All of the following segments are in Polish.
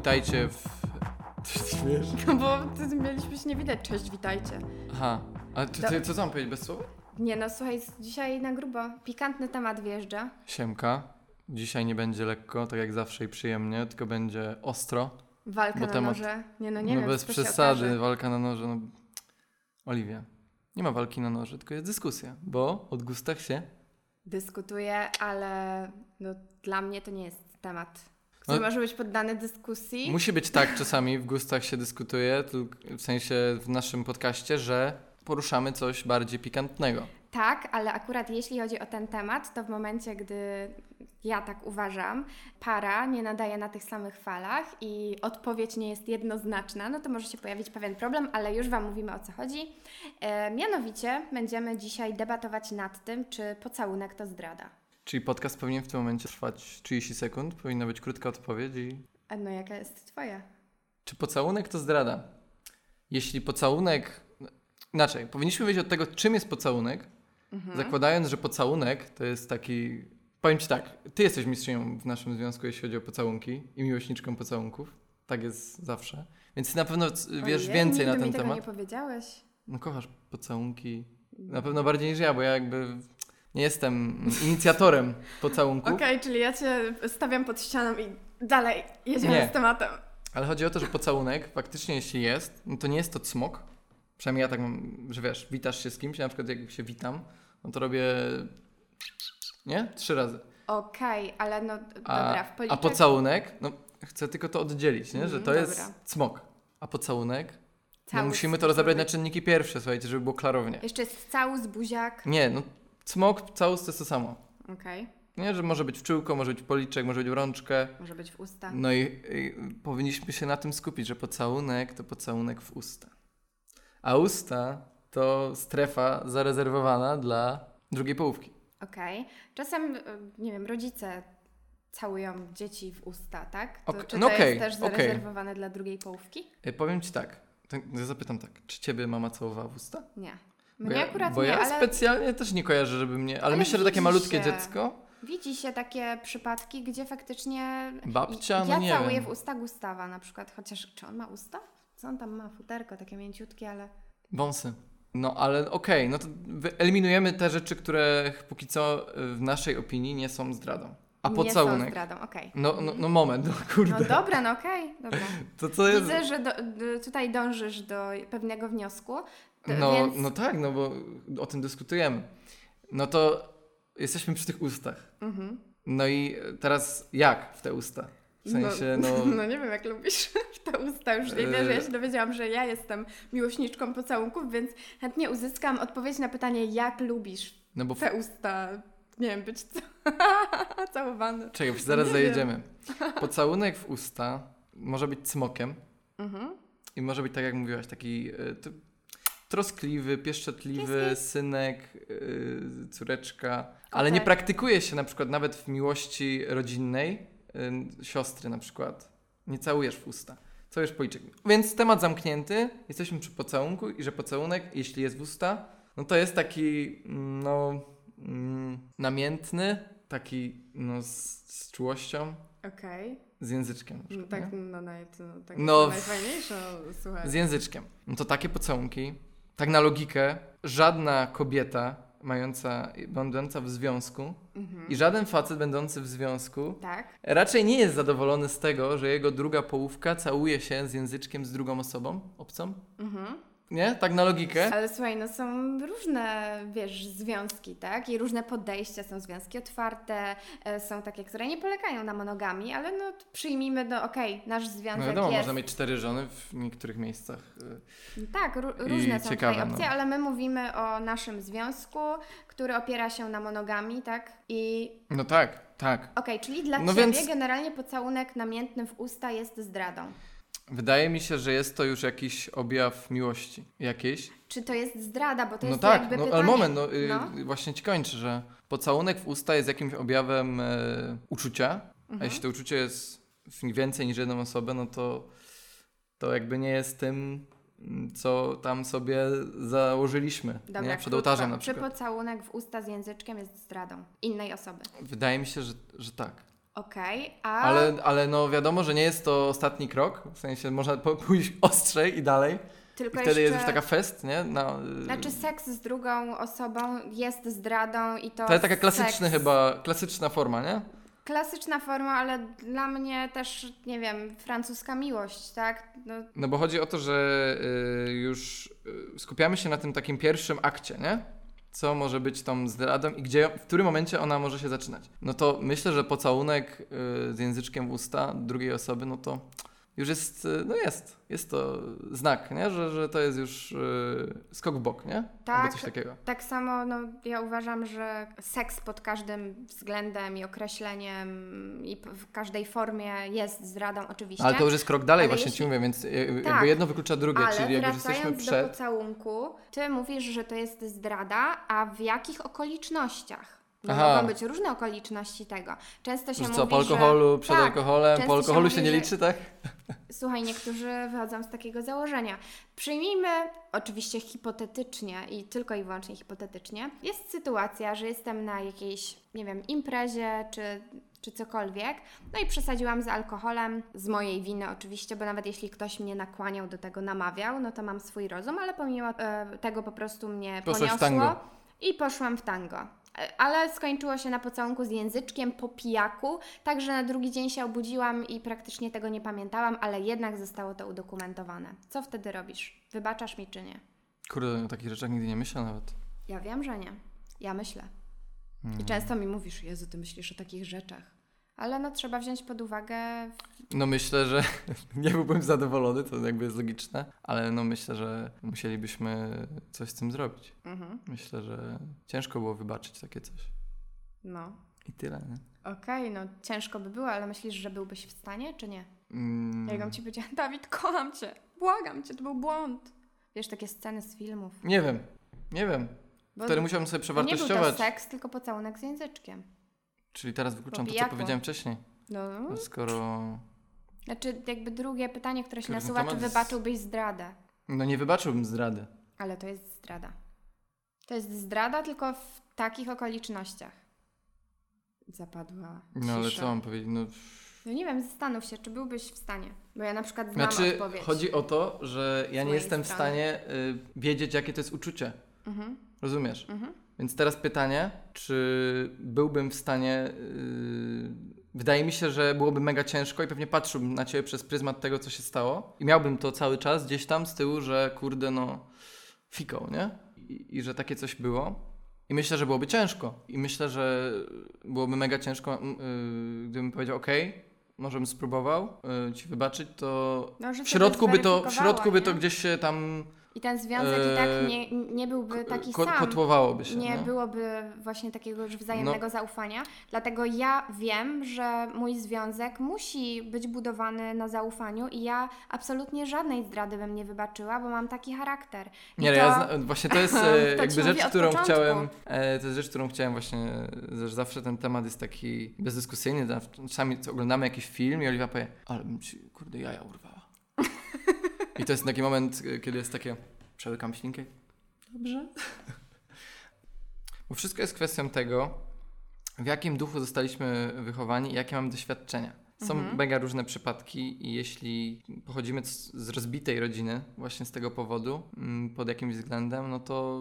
witajcie w... Wiesz? No bo ty- mieliśmy się nie widać. Cześć, witajcie. Aha, ale ty, ty, co mam powiedzieć bez słowa? Nie no, słuchaj, dzisiaj na grubo. Pikantny temat wjeżdża. Siemka. Dzisiaj nie będzie lekko, tak jak zawsze i przyjemnie, tylko będzie ostro. Walka Bo na temat- noże. Nie no, nie no wiem, bez się przesady, okaże. walka na noże. No. Oliwia, nie ma walki na noże, tylko jest dyskusja, bo od gustach się... Dyskutuję, ale no, dla mnie to nie jest temat, który No- może być poddany dyskusji. Musi być tak czasami, w gustach się dyskutuje, w sensie w naszym podcaście, że poruszamy coś bardziej pikantnego. Tak, ale akurat jeśli chodzi o ten temat, to w momencie, gdy ja tak uważam, para nie nadaje na tych samych falach i odpowiedź nie jest jednoznaczna, no to może się pojawić pewien problem, ale już Wam mówimy o co chodzi. E, mianowicie będziemy dzisiaj debatować nad tym, czy pocałunek to zdrada. Czyli podcast powinien w tym momencie trwać 30 sekund, powinna być krótka odpowiedź i A no jaka jest Twoja? Czy pocałunek to zdrada? Jeśli pocałunek. Inaczej, powinniśmy wiedzieć od tego, czym jest pocałunek, Mhm. zakładając, że pocałunek to jest taki. Powiem ci tak, ty jesteś mistrzynią w naszym związku, jeśli chodzi o pocałunki i miłośniczką pocałunków. Tak jest zawsze. Więc ty na pewno wiesz Ojej, więcej na ten mi tego temat. nie powiedziałeś. No kochasz pocałunki. Na pewno bardziej niż ja, bo ja jakby nie jestem inicjatorem pocałunków. Okej, czyli ja Cię stawiam pod ścianą i dalej jedziemy Nie. z tematem. Ale chodzi o to, że pocałunek faktycznie jeśli jest, no to nie jest to cmok. Przynajmniej ja tak mam, że wiesz, witasz się z kimś, na przykład jak się witam, no to robię, nie? Trzy razy. Okej, ale no A, dobra, w a policzek... pocałunek, no chcę tylko to oddzielić, nie? Że Mhm, to jest cmok. A pocałunek, no musimy to z rozebrać na czynniki pierwsze, słuchajcie, żeby było klarownie. Jeszcze jest całus, buziak. Nie, no cmok, całus to jest to samo. Okej, Nie, że może być w czółko, może być w policzek, może być w rączkę. może być w usta. No i, i powinniśmy się na tym skupić, że pocałunek to pocałunek w usta. A usta to strefa zarezerwowana dla drugiej połówki. Okej. Czasem, y, nie wiem, rodzice całują dzieci w usta, tak? To, Ok- czy no to okej, jest też zarezerwowane dla drugiej połówki? E, powiem ci tak, ja zapytam tak, czy ciebie mama całowała w usta? Nie. Bo Mnie ja, akurat bo nie, ja ale specjalnie też nie kojarzę, żeby mnie, ale, Ale myślę, że takie malutkie się. dziecko, widzi się takie przypadki, gdzie faktycznie babcia, no ja nie całuję wiem, w usta Gustawa na przykład, chociaż czy on ma usta? Co on tam ma? Futerko takie mięciutkie, ale... wąsy. No ale okej, no to eliminujemy te rzeczy, które póki co y, w naszej opinii nie są zdradą. A nie są pocałunek? zdradą, okej. No, no, no moment, no kurde. No dobra, no okej, dobra. To co jest... Widzę, że do, tutaj dążysz do pewnego wniosku, No, więc... no tak, no bo o tym dyskutujemy. No to jesteśmy przy tych ustach. Mhm. No i teraz jak w te usta? W sensie, no... No nie wiem, jak lubisz w te usta. Już nie wierzę, ja się dowiedziałam, że ja jestem miłośniczką pocałunków, więc chętnie uzyskam odpowiedź na pytanie, jak lubisz No bo... te usta, nie wiem, być ca- całowany. Czekaj, bo zaraz Nie zajedziemy. Pocałunek w usta może być cmokiem Mhm. i może być tak jak mówiłaś, taki t- troskliwy, pieszczotliwy synek, y, córeczka, ale nie praktykuje się na przykład nawet w miłości rodzinnej y, siostry na przykład. Nie całujesz w usta. Całujesz policzek. Więc temat zamknięty, jesteśmy przy pocałunku i że pocałunek, jeśli jest w usta, no to jest taki, mm, no, mm, namiętny, taki, no, z, z czułością, Okej. z języczkiem na No przykład, tak, nie? no, naj, to, tak No, no najfajniejsze, słuchaj. Z języczkiem. No to takie pocałunki, tak na logikę, żadna kobieta mająca, będąca w związku Mhm. i żaden facet będący w związku Tak. raczej nie jest zadowolony z tego, że jego druga połówka całuje się z języczkiem z drugą osobą, obcą. Mhm. Nie? Tak na logikę. Ale słuchaj, no są różne, wiesz, związki, tak? I różne podejścia. Są związki otwarte, e, są takie, które nie polegają na monogami, ale no przyjmijmy, no okej, nasz No związek wiadomo, jest... można mieć cztery żony w niektórych miejscach. y, Tak, ró- różne są ciekawe, tutaj opcje, no. ale my mówimy o naszym związku, który opiera się na monogami, tak? I No tak, tak. okej, czyli dla No Ciebie więc- generalnie pocałunek namiętny w usta jest zdradą. Wydaje mi się, że jest to już jakiś objaw miłości jakiejś. Czy to jest zdrada, bo to No jest tak, jakby no, pytanie... ale moment, no, y, No. właśnie ci kończę, że pocałunek w usta jest jakimś objawem e, uczucia, a Mhm. jeśli to uczucie jest więcej niż jedną osobę, no to, to jakby nie jest tym, mm, co tam sobie założyliśmy, Dobra, nie? Przed ołtarzem na Czy przykład. pocałunek w usta z języczkiem jest zdradą innej osoby? Wydaje mi się, że, że tak. Okej, a Ale, ale no wiadomo, że nie jest to ostatni krok, w sensie można pójść ostrzej i dalej. I tylko wtedy jest jeszcze... już taka fest, nie? Na, Znaczy seks z drugą osobą jest zdradą i to to jest taka klasyczna chyba, klasyczna forma, nie? Klasyczna forma, ale dla mnie też, nie wiem, francuska miłość, tak? No, No bo chodzi o to, że y, już y, skupiamy się na tym takim pierwszym akcie, nie? Co może być tą zdradą i gdzie, w którym momencie ona może się zaczynać. No to myślę, że pocałunek y, z języczkiem w usta drugiej osoby, no to już jest, y, no jest, jest to znak, nie? Że, że to jest już y, skok w bok, nie? Tak. Albo coś takiego. Tak samo no, ja uważam, że seks pod każdym względem i określeniem i w każdej formie jest zdradą oczywiście. Ale to już jest krok dalej, Ale właśnie jeśli- ci mówię, więc y, jakby Tak. jedno wyklucza drugie, Ale czyli jak już jesteśmy do przed... pocałunku, ty mówisz, że to jest zdrada, a w jakich okolicznościach? No Aha. mogą być różne okoliczności tego. Często się Że mówi, co, po alkoholu, przed tak, alkoholem, po się alkoholu się, mówi, nie że- liczy, tak? Słuchaj, niektórzy wychodzą z takiego założenia. Przyjmijmy, oczywiście hipotetycznie i tylko i wyłącznie hipotetycznie, jest sytuacja, że jestem na jakiejś, nie wiem, imprezie czy, czy cokolwiek, no i przesadziłam z alkoholem, z mojej winy oczywiście, bo nawet jeśli ktoś mnie nakłaniał do tego, namawiał, no to mam swój rozum, ale pomimo e, tego po prostu mnie Poszłaś poniosło i poszłam w tango. Ale skończyło się na pocałunku z języczkiem po pijaku, także na drugi dzień się obudziłam i praktycznie tego nie pamiętałam, ale jednak zostało to udokumentowane. Co wtedy robisz? Wybaczasz mi czy nie? Kurde, o takich rzeczach nigdy nie myślę nawet. Ja wiem, że nie. Ja myślę. I często mi mówisz, Jezu, ty myślisz o takich rzeczach. Ale no trzeba wziąć pod uwagę... No myślę, że nie byłbym zadowolony, to jakby jest logiczne, ale no myślę, że musielibyśmy coś z tym zrobić. Mhm. Myślę, że ciężko było wybaczyć takie coś. No. I tyle, nie? Okej, no ciężko by było, ale myślisz, że byłbyś w stanie, czy nie? Mm, Jak on ci powiedziała, Dawid, kocham cię, błagam cię, to był błąd. Wiesz, takie sceny z filmów. Nie wiem, nie wiem. Bo Wtedy musiałem sobie to nie był to przewartościować. seks, tylko pocałunek z języczkiem. Czyli teraz wykluczam to, co powiedziałem wcześniej. No. Skoro... Znaczy, jakby drugie pytanie, które się nasuwa, czy wybaczyłbyś zdradę? No nie wybaczyłbym zdrady. Ale to jest zdrada. To jest zdrada, tylko w takich okolicznościach. Zapadła No ale cisza. co mam powiedzieć? No, No nie wiem, zastanów się, czy byłbyś w stanie. Bo ja na przykład znam znaczy, odpowiedź. chodzi o to, że ja nie jestem w strony. stanie y, wiedzieć, jakie to jest uczucie. Mhm, Rozumiesz? mhm. Więc teraz pytanie, czy byłbym w stanie. Yy, wydaje mi się, że byłoby mega ciężko i pewnie patrzyłbym na ciebie przez pryzmat tego, co się stało. I miałbym to cały czas gdzieś tam z tyłu, że kurde, no, fikał, nie? I, I że takie coś było. I myślę, że byłoby ciężko. I myślę, że byłoby mega ciężko, mm, yy, gdybym powiedział, OK, może bym spróbował yy, ci wybaczyć, to No, w środku by to, w środku by nie? to gdzieś się tam I ten związek i tak Eee, nie, nie byłby taki ko- sam. kotłowałoby się. nie nie? byłoby właśnie takiego już wzajemnego zaufania. Dlatego ja wiem, że mój związek musi być budowany na zaufaniu i ja absolutnie żadnej zdrady bym nie wybaczyła, bo mam taki charakter. I Nie, to, no ja zna, właśnie to jest e, To jakby rzecz, którą chciałem. E, to jest rzecz, którą chciałem właśnie. Że zawsze ten temat jest taki bezdyskusyjny. Czasami oglądamy jakiś film i Oliwa powie, ale bym ci kurde jaja urwała. I to jest taki moment, e, kiedy jest takie. Przełykam ślinkę. Dobrze. Bo wszystko jest kwestią tego, w jakim duchu zostaliśmy wychowani i jakie mamy doświadczenia. Są Mhm. mega różne przypadki i jeśli pochodzimy z rozbitej rodziny właśnie z tego powodu, mm, pod jakimś względem, no to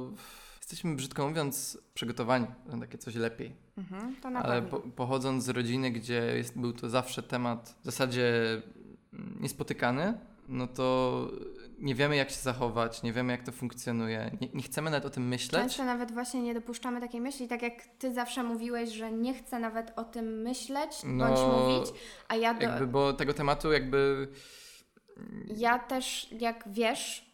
jesteśmy brzydko mówiąc przygotowani na takie coś lepiej. Mhm, Ale po, pochodząc z rodziny, gdzie jest, był to zawsze temat w zasadzie mm, niespotykany, no to nie wiemy jak się zachować, nie wiemy jak to funkcjonuje, nie, nie chcemy nawet o tym myśleć. Często nawet właśnie nie dopuszczamy takiej myśli, tak jak ty zawsze mówiłeś, że nie chcę nawet o tym myśleć No, bądź mówić, a ja, do, Jakby, bo tego tematu jakby ja też, jak wiesz,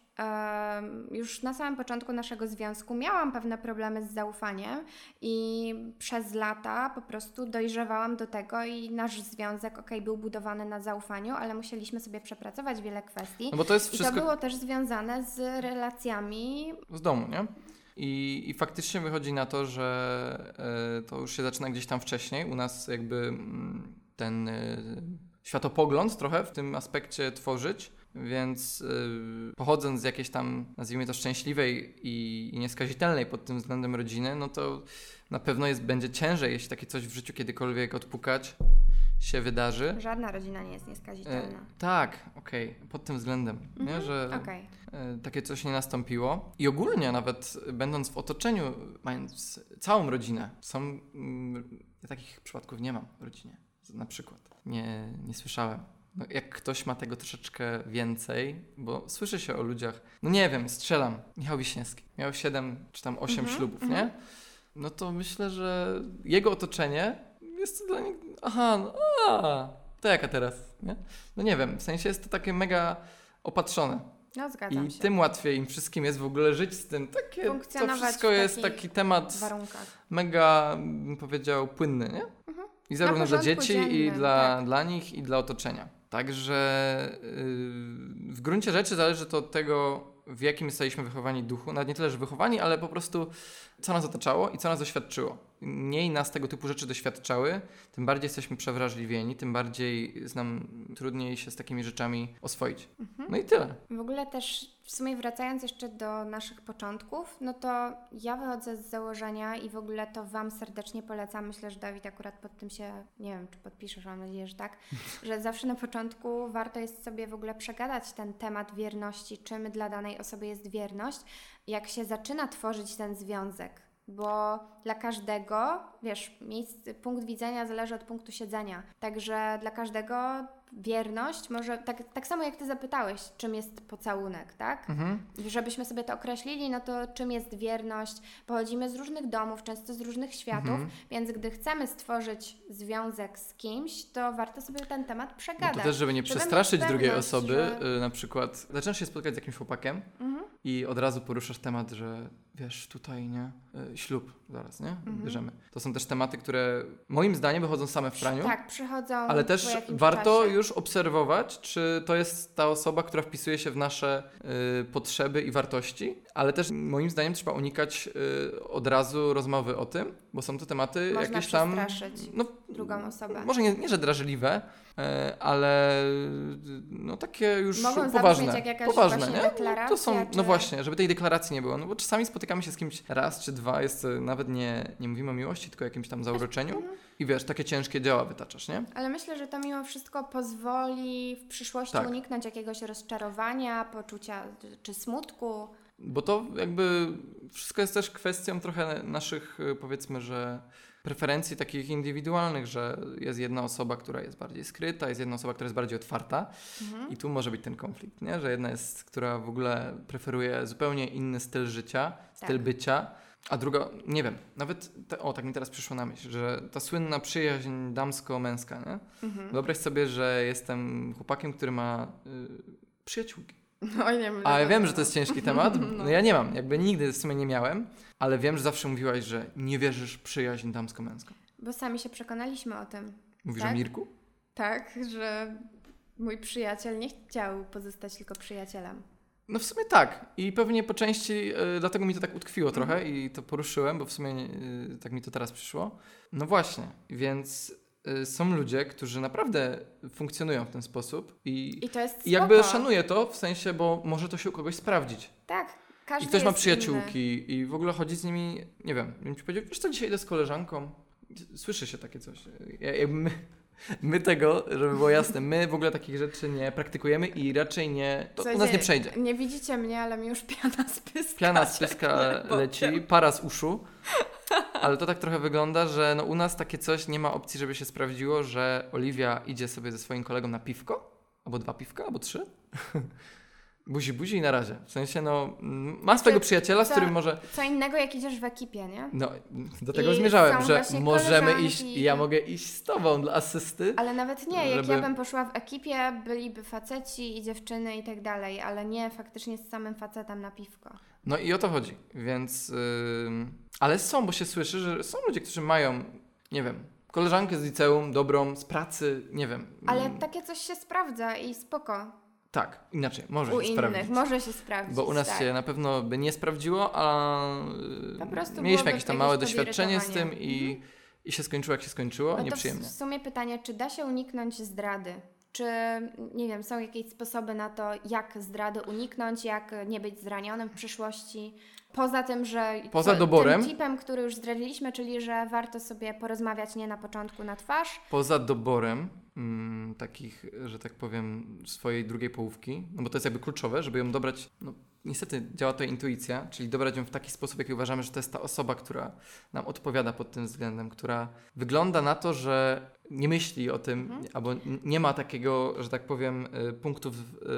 już na samym początku naszego związku miałam pewne problemy z zaufaniem i przez lata po prostu dojrzewałam do tego i nasz związek, okej, był budowany na zaufaniu, ale musieliśmy sobie przepracować wiele kwestii. No bo to jest I to wszystko było też związane z relacjami z domu, nie? I, I faktycznie wychodzi na to, że e, to już się zaczyna gdzieś tam wcześniej. U nas jakby mm, ten e, światopogląd trochę w tym aspekcie tworzyć, Więc yy, pochodząc z jakiejś tam, nazwijmy to, szczęśliwej i, i nieskazitelnej pod tym względem rodziny, no to na pewno jest, będzie ciężej, jeśli takie coś w życiu kiedykolwiek odpukać się wydarzy. Żadna rodzina nie jest E, nieskazitelna. tak, okej, pod tym względem, nie? Mhm, że Okej. e, takie coś nie nastąpiło. I ogólnie nawet będąc w otoczeniu, mając całą rodzinę, są, mm, ja takich przypadków nie mam w rodzinie, na przykład. Nie, nie słyszałem. No, jak ktoś ma tego troszeczkę więcej, bo słyszy się o ludziach, no nie wiem, strzelam, Michał Wiśniewski, miał 7 czy tam 8 Mhm, ślubów, mhm. nie? No to myślę, że jego otoczenie jest to dla niego, aha, no, a, to jaka teraz, nie? No nie wiem, w sensie jest to takie mega opatrzone. No zgadzam I się. tym łatwiej im wszystkim jest w ogóle żyć z tym. Takie, to wszystko jest taki temat warunkach. mega, bym powiedział, płynny, nie? Mhm. I zarówno dla dzieci, i dla, tak. dla nich, i dla otoczenia. Także yy, w gruncie rzeczy zależy to od tego, w jakim zostaliśmy wychowani duchu. Nawet nie tyle, że wychowani, ale po prostu co nas otaczało i co nas doświadczyło. Mniej nas tego typu rzeczy doświadczały, tym bardziej jesteśmy przewrażliwieni, tym bardziej jest nam trudniej się z takimi rzeczami oswoić. Mhm. No i tyle. W ogóle też w sumie wracając jeszcze do naszych początków, no to ja wychodzę z założenia i w ogóle to Wam serdecznie polecam. Myślę, że Dawid akurat pod tym się, nie wiem, czy podpiszesz, mam nadzieję, że tak, że zawsze na początku warto jest sobie w ogóle przegadać ten temat wierności, czym dla danej osoby jest wierność, jak się zaczyna tworzyć ten związek. Bo dla każdego, wiesz, miejsc, punkt widzenia zależy od punktu siedzenia. Także dla każdego wierność może, tak, tak samo jak Ty zapytałeś, czym jest pocałunek, tak? Mhm. Żebyśmy sobie to określili, no to czym jest wierność? Pochodzimy z różnych domów, często z różnych światów, Mhm. więc gdy chcemy stworzyć związek z kimś, to warto sobie ten temat No przegadać. to też, żeby nie przestraszyć drugiej osoby, że- y, na przykład zaczynasz się spotkać z jakimś chłopakiem Mhm. i od razu poruszasz temat, że wiesz, tutaj, nie, y, ślub zaraz, nie, Mhm. bierzemy. To są też tematy, które moim zdaniem wychodzą same w praniu, Tak, przychodzą ale też warto czasie. już obserwować, czy to jest ta osoba, która wpisuje się w nasze y, potrzeby i wartości, ale też moim zdaniem trzeba unikać y, od razu rozmowy o tym, bo są to tematy Można jakieś tam... No, drugą osobę. może nie, nie że drażliwe, e, ale no takie już Mogą poważne. jak jakaś poważne, nie? deklaracja, to są, czy- no właśnie, żeby tej deklaracji nie było. No bo czasami spotykamy się z kimś raz czy dwa, jest to nawet nie, nie mówimy o miłości, tylko o jakimś tam zauroczeniu Mhm. i wiesz, takie ciężkie dzieła wytaczasz, nie? Ale myślę, że to mimo wszystko pozwoli w przyszłości Tak. uniknąć jakiegoś rozczarowania, poczucia czy smutku. Bo to jakby wszystko jest też kwestią trochę naszych, y, powiedzmy, że preferencji takich indywidualnych, że jest jedna osoba, która jest bardziej skryta, jest jedna osoba, która jest bardziej otwarta Mhm. i tu może być ten konflikt, nie? Że jedna jest, która w ogóle preferuje zupełnie inny styl życia, styl Tak. bycia, a druga, nie wiem, nawet, te, o tak mi teraz przyszło na myśl, że ta słynna przyjaźń damsko-męska, nie? Mhm. Wyobraź sobie, że jestem chłopakiem, który ma y, przyjaciółki. No, nie wiem, A ja że- wiem, że to jest ciężki temat. No. No ja nie mam, jakby nigdy w sumie nie miałem, ale wiem, że zawsze mówiłaś, że nie wierzysz w przyjaźń damsko-męską. Bo sami się przekonaliśmy o tym. Mówisz Tak? o Mirku? Tak, że mój przyjaciel nie chciał pozostać tylko przyjacielem. No w sumie tak. I pewnie po części y, dlatego mi to tak utkwiło Mhm. trochę i to poruszyłem, bo w sumie y, tak mi to teraz przyszło. No właśnie, więc są ludzie, którzy naprawdę funkcjonują w ten sposób i, I to jest i jakby spoko. szanuję to w sensie, bo może to się u kogoś sprawdzić. Tak, każdy I ktoś ma jest przyjaciółki i w ogóle chodzi z nimi, nie wiem, bym ci powiedział, wiesz co, dzisiaj idę z koleżanką. Słyszy się takie coś. Ja, jakby my, my tego, żeby było jasne, my w ogóle takich rzeczy nie praktykujemy i raczej nie, to u nas nie przejdzie. Nie widzicie mnie, ale mi już piana z pyska. Piana z pyska leci, para z uszu, ale to tak trochę wygląda, że no u nas takie coś nie ma opcji, żeby się sprawdziło, że Oliwia idzie sobie ze swoim kolegą na piwko, albo dwa piwka, albo trzy. Buzi, buzi i na razie. W sensie, no, ma swojego przyjaciela, z co- którym może Co innego, jak idziesz w ekipie, nie? No, do tego I zmierzałem, że możemy iść i ja mogę iść z tobą dla asysty. Ale nawet nie, jak Żeby- ja bym poszła w ekipie, byliby faceci i dziewczyny i tak dalej, ale nie faktycznie z samym facetem na piwko. No i o to chodzi, więc... ym, ale są, bo się słyszy, że są ludzie, którzy mają, nie wiem, koleżankę z liceum, dobrą, z pracy, nie wiem. Ale mm, takie coś się sprawdza i spoko. Tak, inaczej, może U się innych sprawdzić. może się sprawdzić. Bo u nas tak. się na pewno by nie sprawdziło, a Po prostu mieliśmy jakieś tam małe doświadczenie z tym i, i się skończyło jak się skończyło, No to nieprzyjemnie. w sumie pytanie, czy da się uniknąć zdrady? Czy, nie wiem, są jakieś sposoby na to, jak zdrady uniknąć, jak nie być zranionym w przyszłości? Poza tym, że Poza co- doborem? tym tipem, który już zdradziliśmy, czyli że warto sobie porozmawiać nie na początku na twarz. Poza doborem mm, takich, że tak powiem, swojej drugiej połówki, no bo to jest jakby kluczowe, żeby ją dobrać, no niestety działa to intuicja, czyli dobrać ją w taki sposób, jaki uważamy, że to jest ta osoba, która nam odpowiada pod tym względem, która wygląda na to, że nie myśli o tym, Mhm. albo nie ma takiego, że tak powiem, y, punktów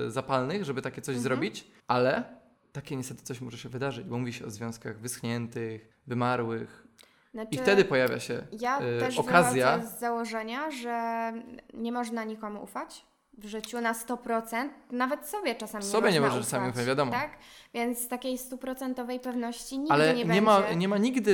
y, zapalnych, żeby takie coś Mhm. zrobić, ale takie niestety coś może się wydarzyć, bo mówi się o związkach wyschniętych, wymarłych Znaczy, i wtedy pojawia się Ja y, okazja. wychodzę z założenia, że nie można nikomu ufać w życiu na 100%, nawet sobie czasami Sobie nie nie można możesz sami ufać, ufać, wiadomo. Tak? Więc takiej stuprocentowej pewności nigdy Ale nie, nie, ma, będzie. nie ma nigdy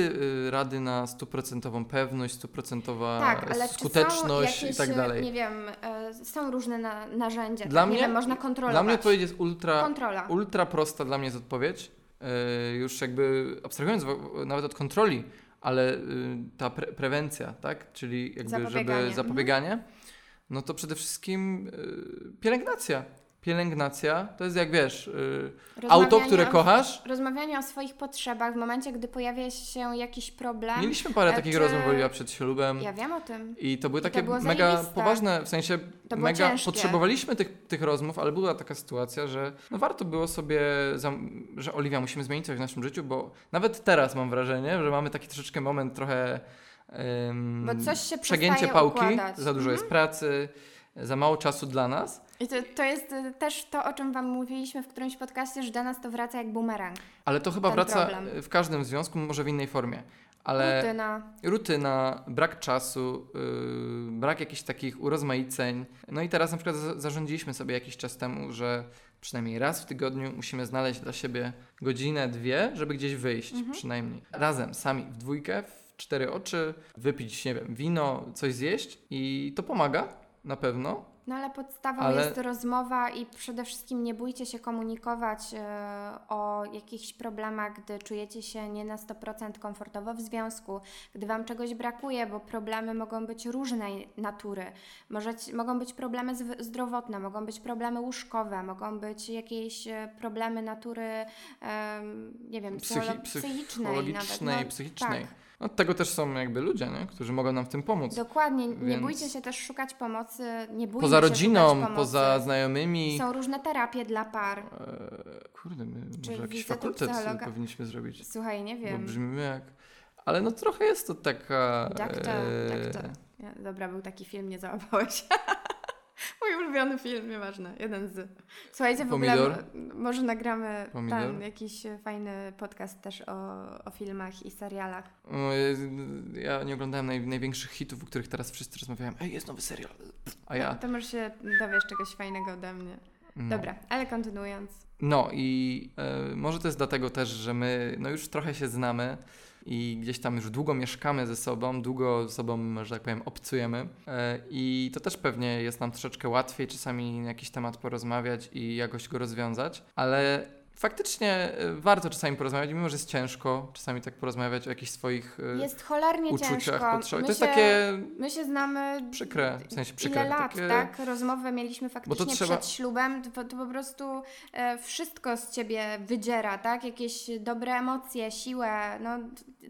y, rady na stuprocentową pewność, stuprocentowa tak, ale skuteczność jakieś, i tak dalej. Nie wiem, e, są różne na, narzędzia. Dla tak? nie mnie- wiem, można kontrolować. Dla mnie odpowiedź jest ultra, Kontrola. ultra prosta, dla mnie jest odpowiedź. Y, już jakby abstrahując nawet od kontroli, ale y, ta pre prewencja, tak? Czyli jakby Zapobieganie. żeby zapobieganie, no to przede wszystkim y, pielęgnacja. Pielęgnacja to jest jak wiesz, y, auto, które o- kochasz. Rozmawianie o swoich potrzebach w momencie, gdy pojawia się jakiś problem. Mieliśmy parę e, takich czy- rozmów Oliwia przed ślubem. Ja wiem o tym. I to były I to takie było mega zajebiste. poważne, w sensie To mega ciężkie. potrzebowaliśmy tych, tych rozmów, ale była taka sytuacja, że no warto było sobie, że Oliwia, musimy zmienić coś w naszym życiu, bo nawet teraz mam wrażenie, że mamy taki troszeczkę moment trochę Bo coś się przegięcie pałki, układać. za dużo Mhm. jest pracy, za mało czasu dla nas, I to, to jest też to, o czym Wam mówiliśmy w którymś podcaście, że do nas to wraca jak bumerang. ale to chyba wraca problem. w każdym związku, może w innej formie. Ale Rutyna. rutyna, brak czasu, yy, brak jakichś takich urozmaiceń. No i teraz na przykład za- zarządziliśmy sobie jakiś czas temu, że przynajmniej raz w tygodniu musimy znaleźć dla siebie godzinę, dwie, żeby gdzieś wyjść Mhm. przynajmniej. Razem, sami, w dwójkę, w cztery oczy, wypić, nie wiem, wino, coś zjeść i to pomaga na pewno. No ale podstawą Ale- jest rozmowa i przede wszystkim nie bójcie się komunikować e, o jakichś problemach, gdy czujecie się nie na 100% komfortowo w związku, gdy Wam czegoś brakuje, bo problemy mogą być różnej natury. Możecie, mogą być problemy zdrowotne, mogą być problemy łóżkowe, mogą być jakieś e, problemy natury, em, nie wiem, Psychi- psycholo- psychicznej nawet. Psychologicznej, No, psychicznej. Tak. No, tego też są jakby ludzie, nie? którzy mogą nam w tym pomóc. Dokładnie, nie Więc- bójcie się też szukać pomocy, nie bójcie Poza się rodziną, poza znajomymi. Są różne terapie dla par. Eee, kurde, my Czy może jakiś fakultet powinniśmy zrobić. Słuchaj, nie Bo wiem. brzmimy jak... Ale no trochę jest to taka... Doktor, eee, doktor. Ja, dobra, był taki film, nie załapałeś. Mój ulubiony film, nieważne, jeden z. Słuchajcie, w Pomidor? ogóle może nagramy Pomidor? tam jakiś fajny podcast też o, o filmach i serialach. o, Ja nie oglądałem naj, największych hitów, o których teraz wszyscy rozmawiają. Ej, jest nowy serial. A ja... To może się dowiesz czegoś fajnego ode mnie. No. Dobra, ale kontynuując. No i e, może to jest dlatego też, że my no już trochę się znamy i gdzieś tam już długo mieszkamy ze sobą, długo ze sobą, że tak powiem, obcujemy e, i to też pewnie jest nam troszeczkę łatwiej czasami na jakiś temat porozmawiać i jakoś go rozwiązać, ale faktycznie e, warto czasami porozmawiać, mimo że jest ciężko czasami tak porozmawiać o jakichś swoich e, Jest cholernie uczuciach, ciężko. potrzebach. My To jest się, takie My się znamy przykre, w sensie przykre. Ile lat, takie... tak? Rozmowę mieliśmy faktycznie trzeba- przed ślubem, to, to po prostu wszystko z ciebie wydziera, tak? Jakieś dobre emocje, siłę, no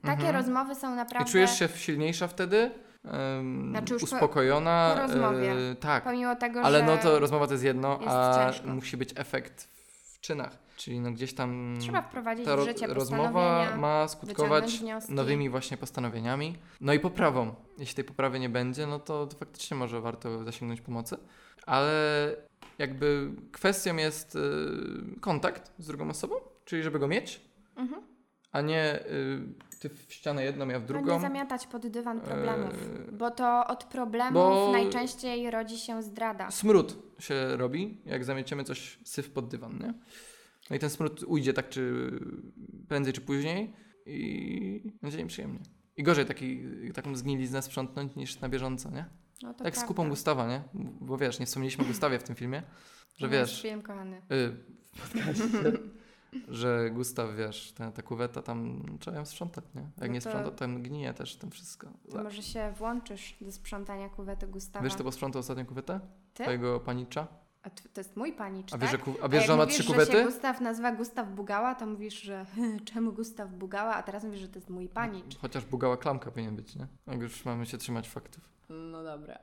takie Mhm. rozmowy są I naprawdę... czujesz się silniejsza wtedy? em, Znaczy już po- uspokojona. po rozmowie. e, tak. Pomimo tego, Ale że no to rozmowa to jest jedno, jest a ciężko. musi być efekt w czynach. Czyli no gdzieś tam trzeba wprowadzić ta w ro- życie rozmowa ma skutkować nowymi właśnie postanowieniami. No i poprawą. Jeśli tej poprawy nie będzie, no to, to faktycznie może warto zasięgnąć pomocy. Ale jakby kwestią jest y, kontakt z drugą osobą, czyli żeby go mieć, Mhm. a nie y, ty w ścianę jedną, ja w No drugą. nie zamiatać pod dywan problemów, Eee, bo to od problemów bo- najczęściej rodzi się zdrada. Smród się robi, jak zamieciemy coś syf pod dywan, nie? No i ten smród ujdzie tak czy prędzej czy później i będzie nieprzyjemnie. I gorzej taki, taką zgniliznę sprzątnąć niż na bieżąco, nie? No to tak z prawda. kupą Gustawa, nie? Bo wiesz, nie wspomnieliśmy o Gustawie w tym filmie, że No, wiesz, Film kochany. y, w podcaście, że Gustaw, wiesz, ta, ta kuweta tam trzeba ją sprzątać, nie? Jak No nie to- sprząta, to tam gnije też tym wszystko. To może się włączysz do sprzątania kuwety Gustawa. Wiesz, kto posprzątał ostatnią kuwetę? Ty? twojego panicza? A to, to jest mój panicz, A tak? wiesz, że, ku- a wiesz jak że on ma trzy że kuwety? się Gustaw nazywa Gustaw Bugała, to mówisz, że czemu Gustaw Bugała, a teraz mówisz, że to jest mój panicz. Chociaż bugała klamka powinien być, nie? Jak już mamy się trzymać faktów. No dobra.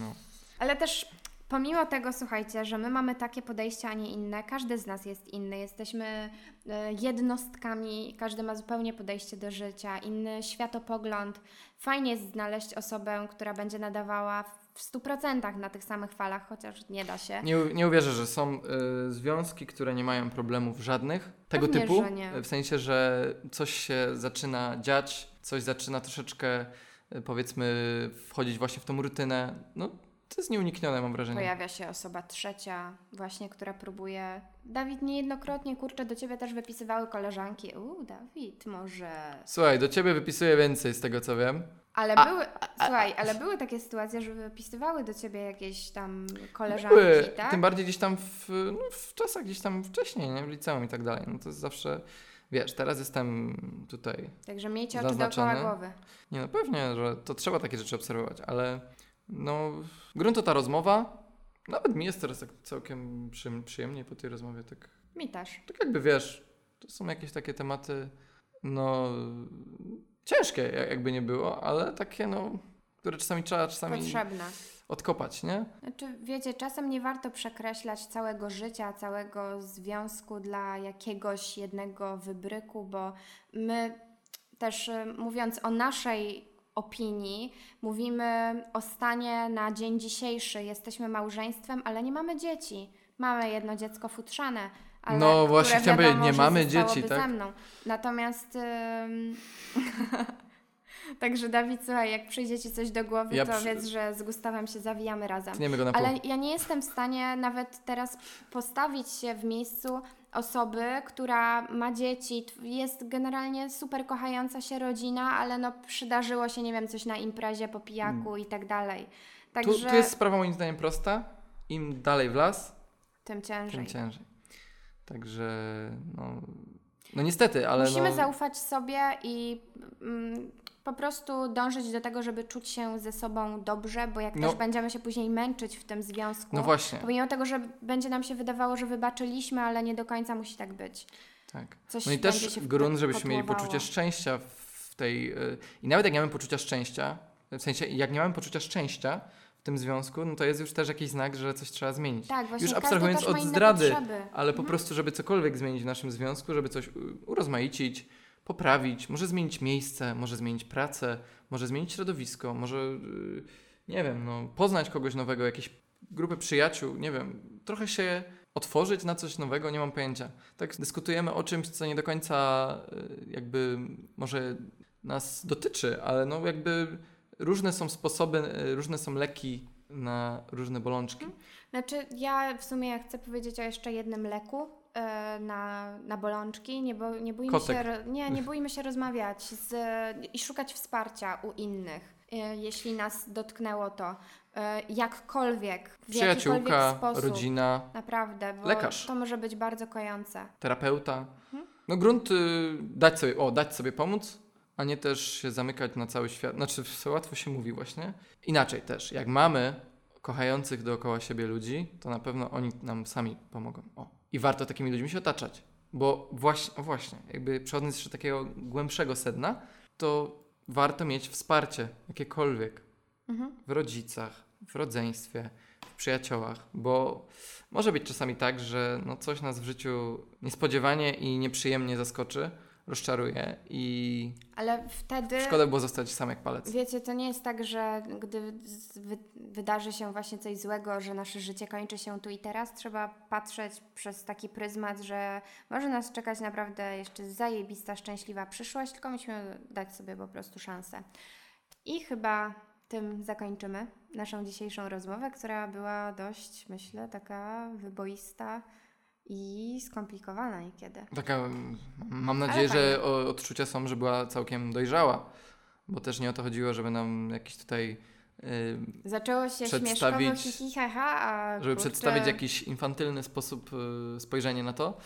No. Ale też pomimo tego, słuchajcie, że my mamy takie podejście, a nie inne, każdy z nas jest inny. Jesteśmy e, jednostkami, każdy ma zupełnie podejście do życia, inny światopogląd. Fajnie jest znaleźć osobę, która będzie nadawała w 100% na tych samych falach, chociaż nie da się. Nie, nie uwierzę, że są y, związki, które nie mają problemów żadnych tego Pewnie, typu. że nie. W sensie, że coś się zaczyna dziać, coś zaczyna troszeczkę y, powiedzmy wchodzić właśnie w tą rutynę. No to jest nieuniknione mam wrażenie. Pojawia się osoba trzecia, właśnie, która próbuje. Dawid, niejednokrotnie, kurczę, do ciebie też wypisywały koleżanki. Uuu, Dawid, może. Słuchaj, do ciebie wypisuję więcej z tego co wiem. Ale A- były. Słuchaj, ale były takie sytuacje, że wypisywały do ciebie jakieś tam koleżanki, Były, tak? Tym bardziej gdzieś tam w, no, w czasach gdzieś tam wcześniej, nie? w liceum i tak dalej. No to jest zawsze, wiesz, teraz jestem tutaj. Także miejcie oczy dookoła głowy. Nie no pewnie, że to trzeba takie rzeczy obserwować, ale no grunt to ta rozmowa. Nawet mi jest teraz tak całkiem przyjem- przyjemnie po tej rozmowie, tak, Mi też. tak jakby wiesz, to są jakieś takie tematy, no ciężkie jak- jakby nie było, ale takie no, które czasami trzeba czasami Potrzebne. odkopać, nie? Znaczy, wiecie, czasem nie warto przekreślać całego życia, całego związku dla jakiegoś jednego wybryku, bo my też y, mówiąc o naszej opinii, mówimy o stanie na dzień dzisiejszy. Jesteśmy małżeństwem, ale nie mamy dzieci. Mamy jedno dziecko futrzane. Ale, No, właśnie chciałem powiedzieć, nie mamy dzieci, tak? ze mną. Natomiast... ym, Także Dawid, słuchaj, jak przyjdzie Ci coś do głowy, Ja to przy- wiedz, że z Gustawem się zawijamy razem. Tniemy go na pół. Ale ja nie jestem w stanie nawet teraz postawić się w miejscu osoby, która ma dzieci, jest generalnie super kochająca się rodzina, ale no przydarzyło się, nie wiem, coś na imprezie po pijaku i tak dalej. Także Mm. Tu, tu jest sprawa moim zdaniem prosta. Im dalej w las, tym ciężej. tym ciężej. Także no, no niestety, ale Musimy no, zaufać sobie i mm, po prostu dążyć do tego, żeby czuć się ze sobą dobrze, bo jak No. też będziemy się później męczyć w tym związku, no właśnie, pomimo tego, że będzie nam się wydawało, że wybaczyliśmy, ale nie do końca musi tak być. tak. Coś No i też grunt, żebyśmy mieli poczucie szczęścia w tej... y, I nawet jak nie mamy poczucia szczęścia, w sensie jak nie mamy poczucia szczęścia w tym związku, no to jest już też jakiś znak, że coś trzeba zmienić. Tak, właśnie Już abstrahując od zdrady, potrzeby. Ale po prostu, żeby cokolwiek zmienić w naszym związku, żeby coś urozmaicić, poprawić, może zmienić miejsce, może zmienić pracę, może zmienić środowisko, może, y, nie wiem, no, poznać kogoś nowego, jakieś grupy przyjaciół, nie wiem, trochę się otworzyć na coś nowego, nie mam pojęcia. Tak dyskutujemy o czymś, co nie do końca y, jakby może nas dotyczy, ale no jakby różne są sposoby, y, różne są leki na różne bolączki. Znaczy, ja w sumie chcę powiedzieć o jeszcze jednym leku na, na bolączki. Nie, bo, nie, bójmy Kotek. się, nie, nie bójmy się rozmawiać z, i szukać wsparcia u innych, e, jeśli nas dotknęło to. E, jakkolwiek, w jakikolwiek Przyjaciółka, sposób. rodzina, Naprawdę, bo Lekarz. to może być bardzo kojące. terapeuta. Mhm. No grunt y, dać sobie, o, dać sobie pomóc, a nie też się zamykać na cały świat. Znaczy, łatwo się mówi właśnie. Inaczej też, jak mamy kochających dookoła siebie ludzi, to na pewno oni nam sami pomogą. O. I warto takimi ludźmi się otaczać. Bo właśnie, właśnie, jakby przechodząc jeszcze takiego głębszego sedna, to warto mieć wsparcie, jakiekolwiek Mhm. w rodzicach, w rodzeństwie, w przyjaciołach, bo może być czasami tak, że no coś nas w życiu niespodziewanie i nieprzyjemnie zaskoczy, rozczaruje i Ale wtedy... szkoda było zostać sam jak palec. Wiecie, to nie jest tak, że gdy wy, wydarzy się właśnie coś złego, że nasze życie kończy się tu i teraz, trzeba patrzeć przez taki pryzmat, że może nas czekać naprawdę jeszcze zajebista, szczęśliwa przyszłość, tylko musimy dać sobie po prostu szansę. I chyba tym zakończymy naszą dzisiejszą rozmowę, która była dość, myślę, taka wyboista i skomplikowana niekiedy. Taka, mm, mam nadzieję, że o- odczucia są, że była całkiem dojrzała, bo też nie o to chodziło, żeby nam jakiś tutaj, y, Zaczęło się Przedstawić- śmieszkowo, hi, hi, ha, ha, a żeby kurczę, przedstawić jakiś infantylny sposób y, spojrzenia na to,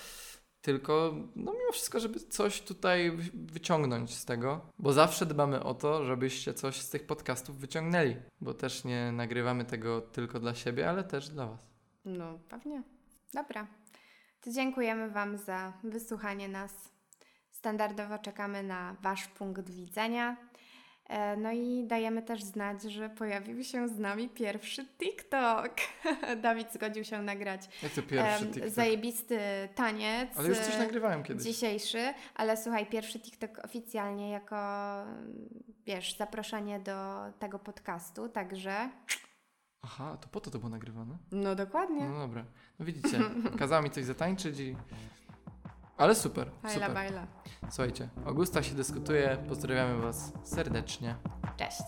tylko no mimo wszystko, żeby coś tutaj wy- wyciągnąć z tego, bo zawsze dbamy o to, żebyście coś z tych podcastów wyciągnęli, bo też nie nagrywamy tego tylko dla siebie, ale też dla Was. No, pewnie. Dobra. Dziękujemy Wam za wysłuchanie nas. Standardowo czekamy na Wasz punkt widzenia. E, No i dajemy też znać, że pojawił się z nami pierwszy TikTok. Dawid zgodził się nagrać Jak to pierwszy em, TikTok? zajebisty taniec. Ale już coś e, nagrywałem kiedyś. Dzisiejszy, ale słuchaj, pierwszy TikTok oficjalnie jako, wiesz, zaproszenie do tego podcastu, także... Aha, to po to to było nagrywane? No dokładnie. No dobra. No widzicie, kazała mi coś zatańczyć i... Ale super, Bajla, super. bajla. Słuchajcie, Augusta się dyskutuje, pozdrawiamy Was serdecznie. Cześć.